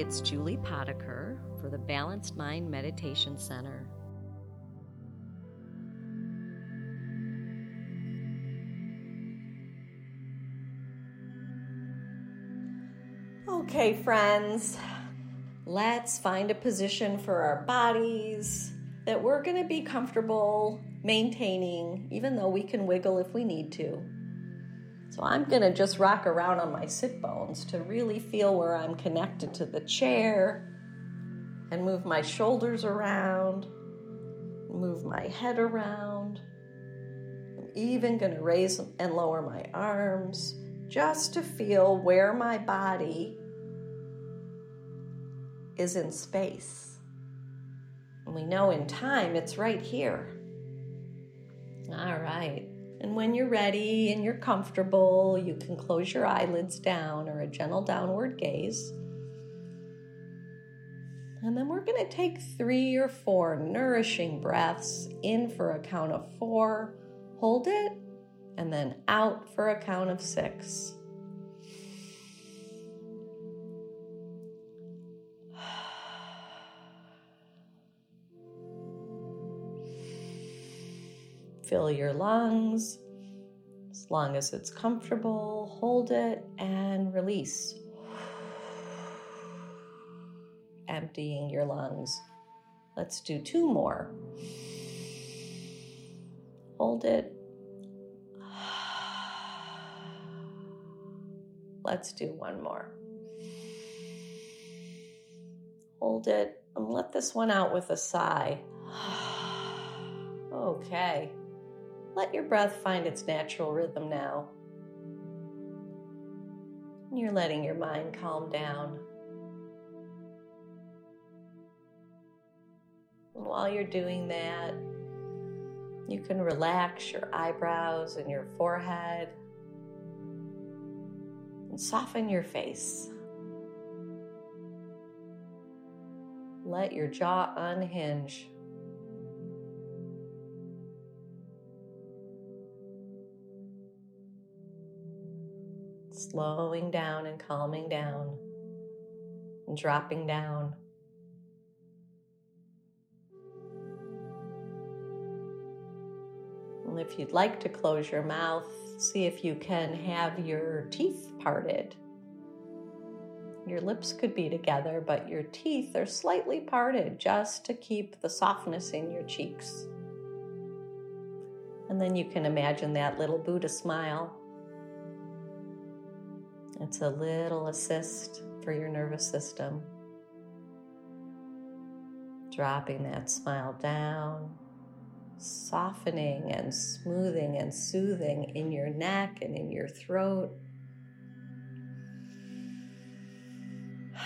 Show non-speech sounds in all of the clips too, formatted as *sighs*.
it's Julie Potiker for the Balanced Mind Meditation Center. Okay, friends, let's find a position for our bodies that we're going to be comfortable maintaining, even though we can wiggle if we need to. So I'm going to just rock around on my sit bones to really feel where I'm connected to the chair and move my shoulders around, move my head around. I'm even going to raise and lower my arms just to feel where my body is in space. And we know in time it's right here. All right. And when you're ready and you're comfortable, you can close your eyelids down or a gentle downward gaze. And then we're going to take three or four nourishing breaths in for a count of four, hold it, and then out for a count of six. Fill your lungs as long as it's comfortable. Hold it and release. Emptying your lungs. Let's do two more. Hold it. Let's do one more. Hold it and let this one out with a sigh. *sighs* Okay. Let your breath find its natural rhythm now. You're letting your mind calm down. While you're doing that, you can relax your eyebrows and your forehead and soften your face. Let your jaw unhinge. Slowing down and calming down and dropping down. And if you'd like to close your mouth, see if you can have your teeth parted. Your lips could be together, but your teeth are slightly parted just to keep the softness in your cheeks. And then you can imagine that little Buddha smile it's a little assist for your nervous system. Dropping that smile down, softening and smoothing and soothing in your neck and in your throat. *sighs*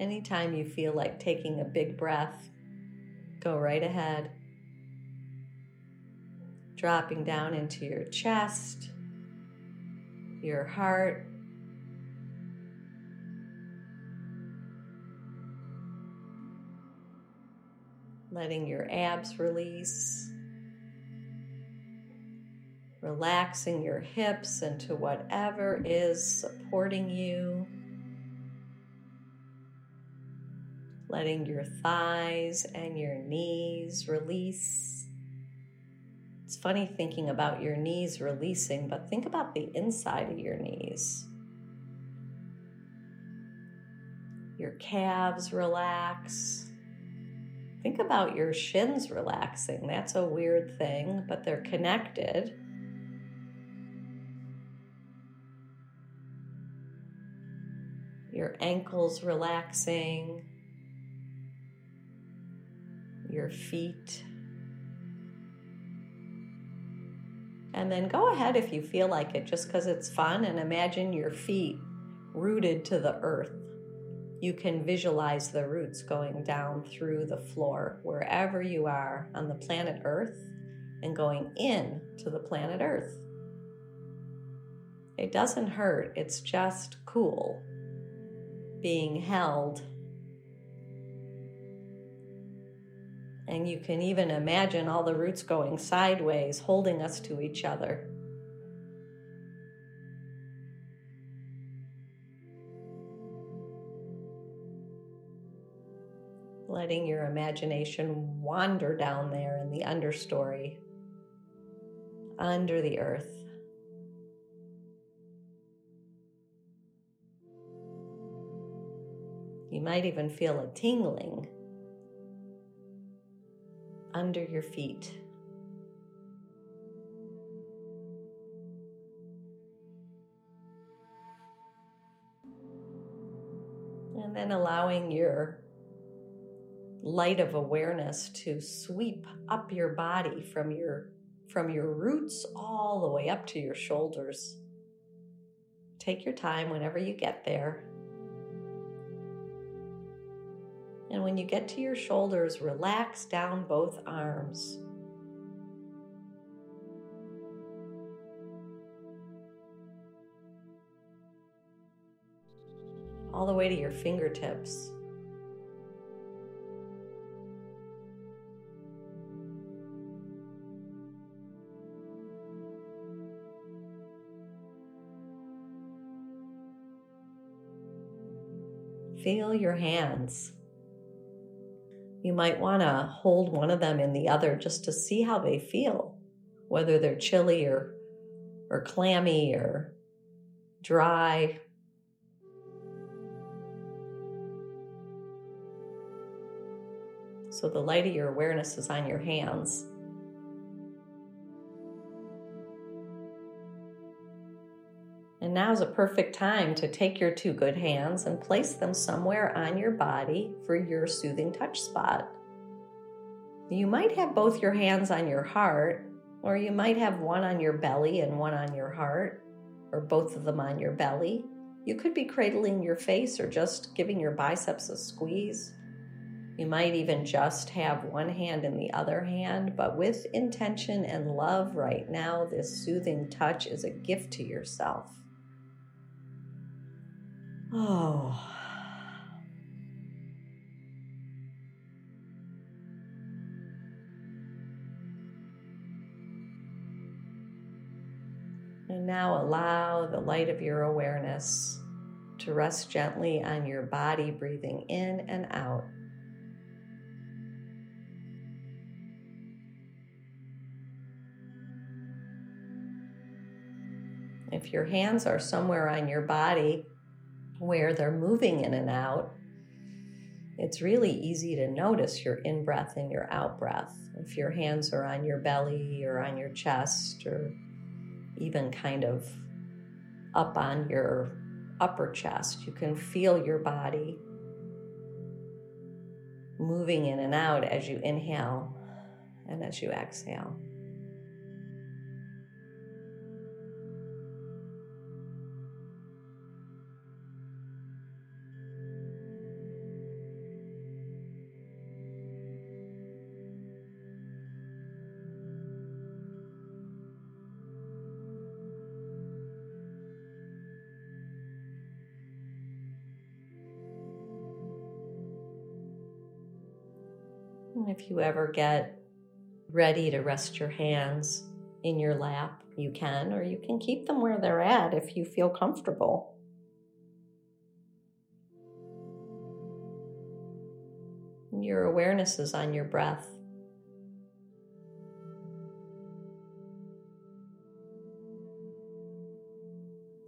Anytime you feel like taking a big breath, go right ahead. Dropping down into your chest your heart. Letting your abs release. Relaxing your hips into whatever is supporting you. Letting your thighs and your knees release. Funny thinking about your knees releasing, but think about the inside of your knees. Your calves relax. Think about your shins relaxing. That's a weird thing, but they're connected. Your ankles relaxing. Your feet And then go ahead if you feel like it, just because it's fun, and imagine your feet rooted to the earth. You can visualize the roots going down through the floor wherever you are on the planet Earth and going in to the planet Earth. It doesn't hurt, it's just cool being held And you can even imagine all the roots going sideways, holding us to each other. Letting your imagination wander down there in the understory, under the earth. You might even feel a tingling under your feet. And then allowing your light of awareness to sweep up your body from your from your roots all the way up to your shoulders. Take your time whenever you get there. And when you get to your shoulders, relax down both arms. All the way to your fingertips. Feel your hands. You might want to hold one of them in the other just to see how they feel, whether they're chilly or, or clammy or dry. So the light of your awareness is on your hands. And now is a perfect time to take your two good hands and place them somewhere on your body for your soothing touch spot. You might have both your hands on your heart, or you might have one on your belly and one on your heart, or both of them on your belly. You could be cradling your face or just giving your biceps a squeeze. You might even just have one hand in the other hand, but with intention and love right now, this soothing touch is a gift to yourself. Oh. *sighs* And now allow the light of your awareness to rest gently on your body, breathing in and out. If your hands are somewhere on your body, where they're moving in and out, it's really easy to notice your in breath and your out breath. If your hands are on your belly or on your chest or even kind of up on your upper chest, you can feel your body moving in and out as you inhale and as you exhale. If you ever get ready to rest your hands in your lap, you can, or you can keep them where they're at if you feel comfortable. Your awareness is on your breath.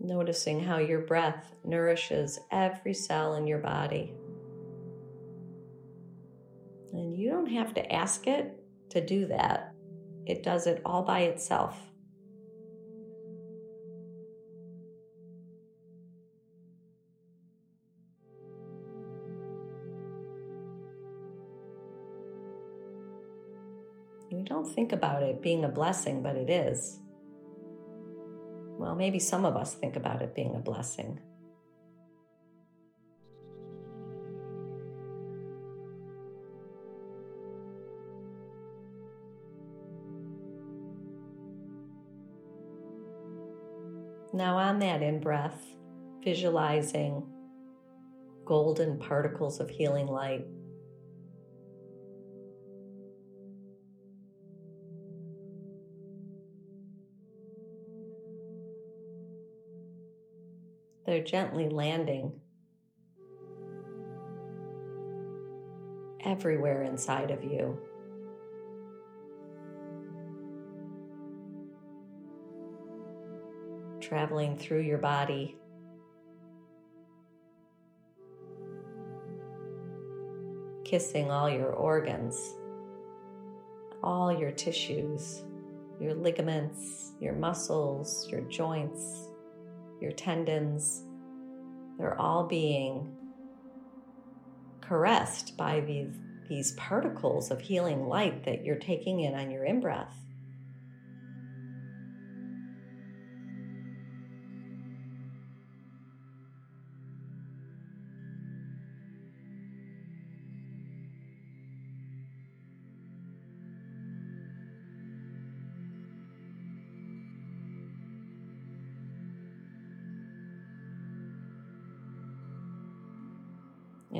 Noticing how your breath nourishes every cell in your body. And you don't have to ask it to do that, it does it all by itself. You don't think about it being a blessing, but it is. Well, maybe some of us think about it being a blessing. Now, on that in breath, visualizing golden particles of healing light. They're gently landing everywhere inside of you. Traveling through your body. Kissing all your organs, all your tissues, your ligaments, your muscles, your joints, your tendons. They're all being caressed by these, these particles of healing light that you're taking in on your in breath.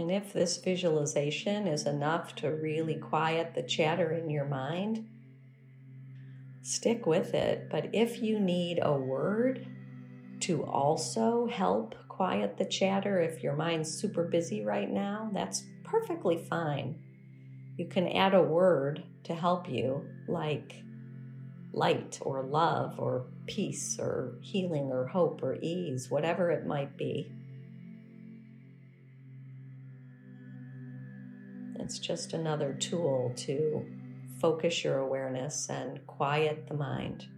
And if this visualization is enough to really quiet the chatter in your mind, stick with it. But if you need a word to also help quiet the chatter, if your mind's super busy right now, that's perfectly fine. You can add a word to help you, like light or love or peace or healing or hope or ease, whatever it might be. It's just another tool to focus your awareness and quiet the mind.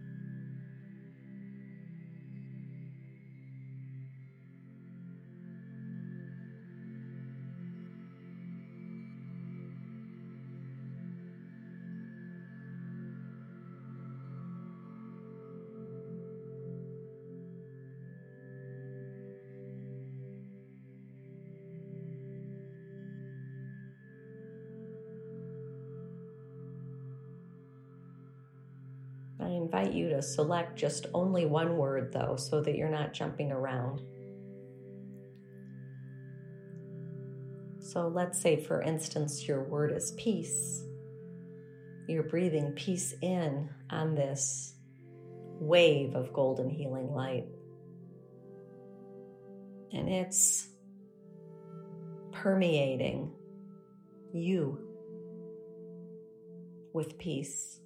Invite you to select just only one word, though, so that you're not jumping around. So let's say, for instance, your word is peace. You're breathing peace in on this wave of golden healing light. And it's permeating you with peace.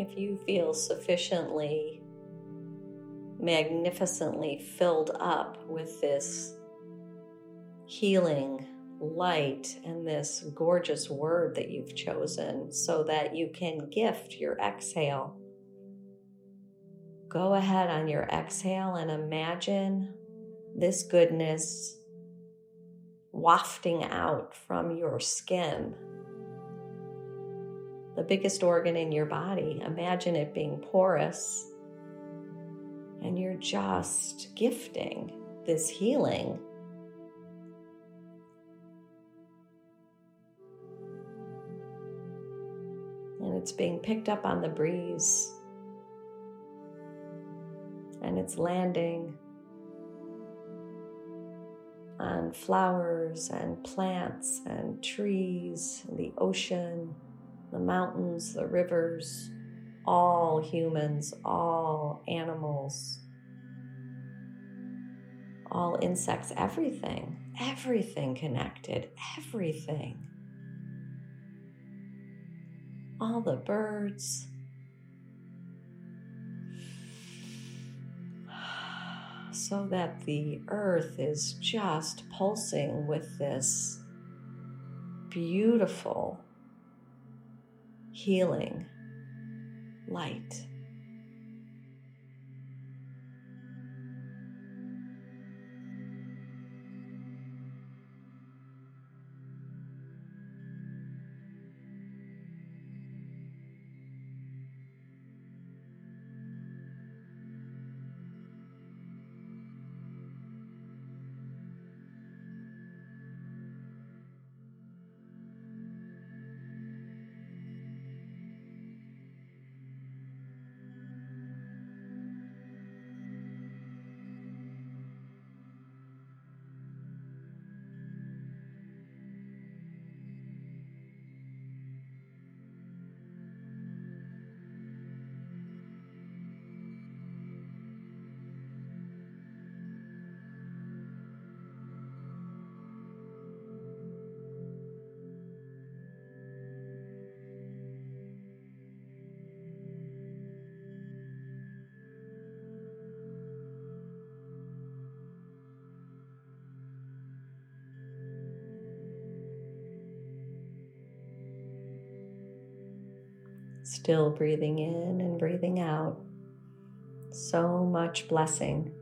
If you feel sufficiently magnificently filled up with this healing light and this gorgeous word that you've chosen so that you can gift your exhale. Go ahead on your exhale and imagine this goodness wafting out from your skin the biggest organ in your body. Imagine it being porous. And you're just gifting this healing. And it's being picked up on the breeze. And it's landing on flowers and plants and trees, and the ocean the mountains, the rivers, all humans, all animals, all insects, everything, everything connected, everything. All the birds. *sighs* So that the earth is just pulsing with this beautiful healing light. Still breathing in and breathing out. So much blessing.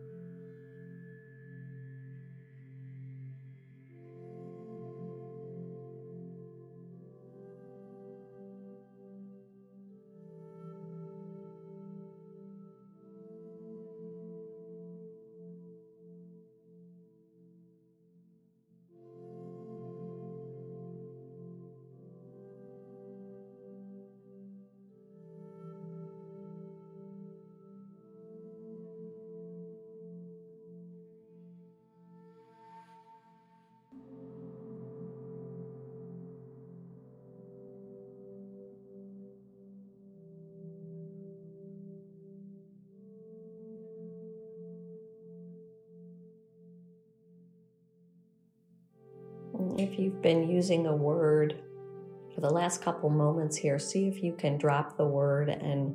If you've been using a word for the last couple moments here, see if you can drop the word and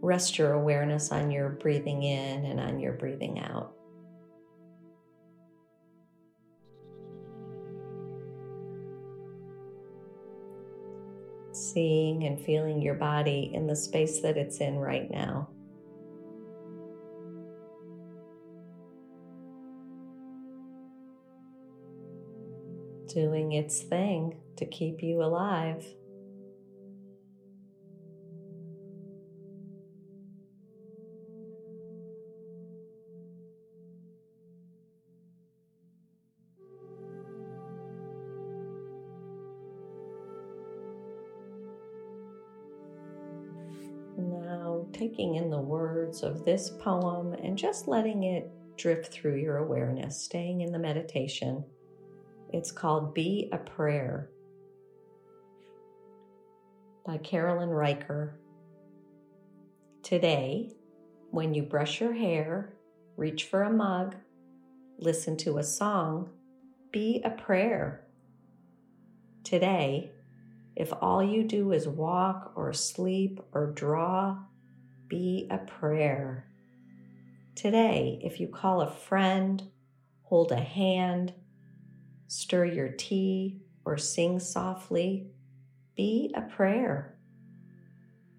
rest your awareness on your breathing in and on your breathing out. Seeing and feeling your body in the space that it's in right now. Doing its thing to keep you alive. Now, taking in the words of this poem and just letting it drift through your awareness, staying in the meditation. It's called Be a Prayer by Carolyn Riker. Today, when you brush your hair, reach for a mug, listen to a song, be a prayer. Today, if all you do is walk or sleep or draw, be a prayer. Today, if you call a friend, hold a hand, stir your tea, or sing softly, be a prayer.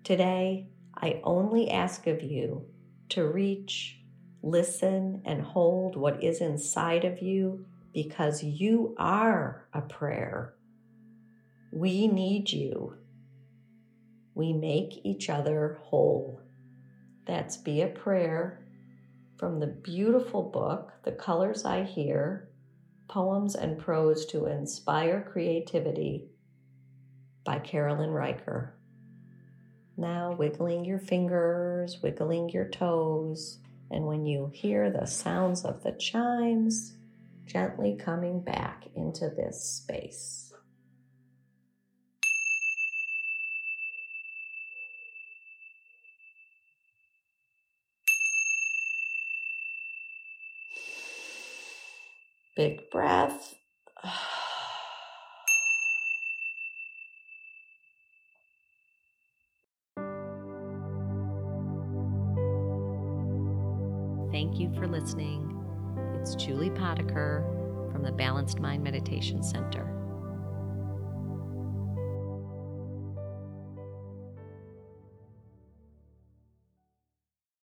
Today, I only ask of you to reach, listen, and hold what is inside of you because you are a prayer. We need you. We make each other whole. That's Be a Prayer from the beautiful book, The Colors I Hear Poems and Prose to Inspire Creativity by Carolyn Riker. Now, wiggling your fingers, wiggling your toes, and when you hear the sounds of the chimes, gently coming back into this space. Big breath. *sighs* Thank you for listening. It's Julie Potiker from the Balanced Mind Meditation Center.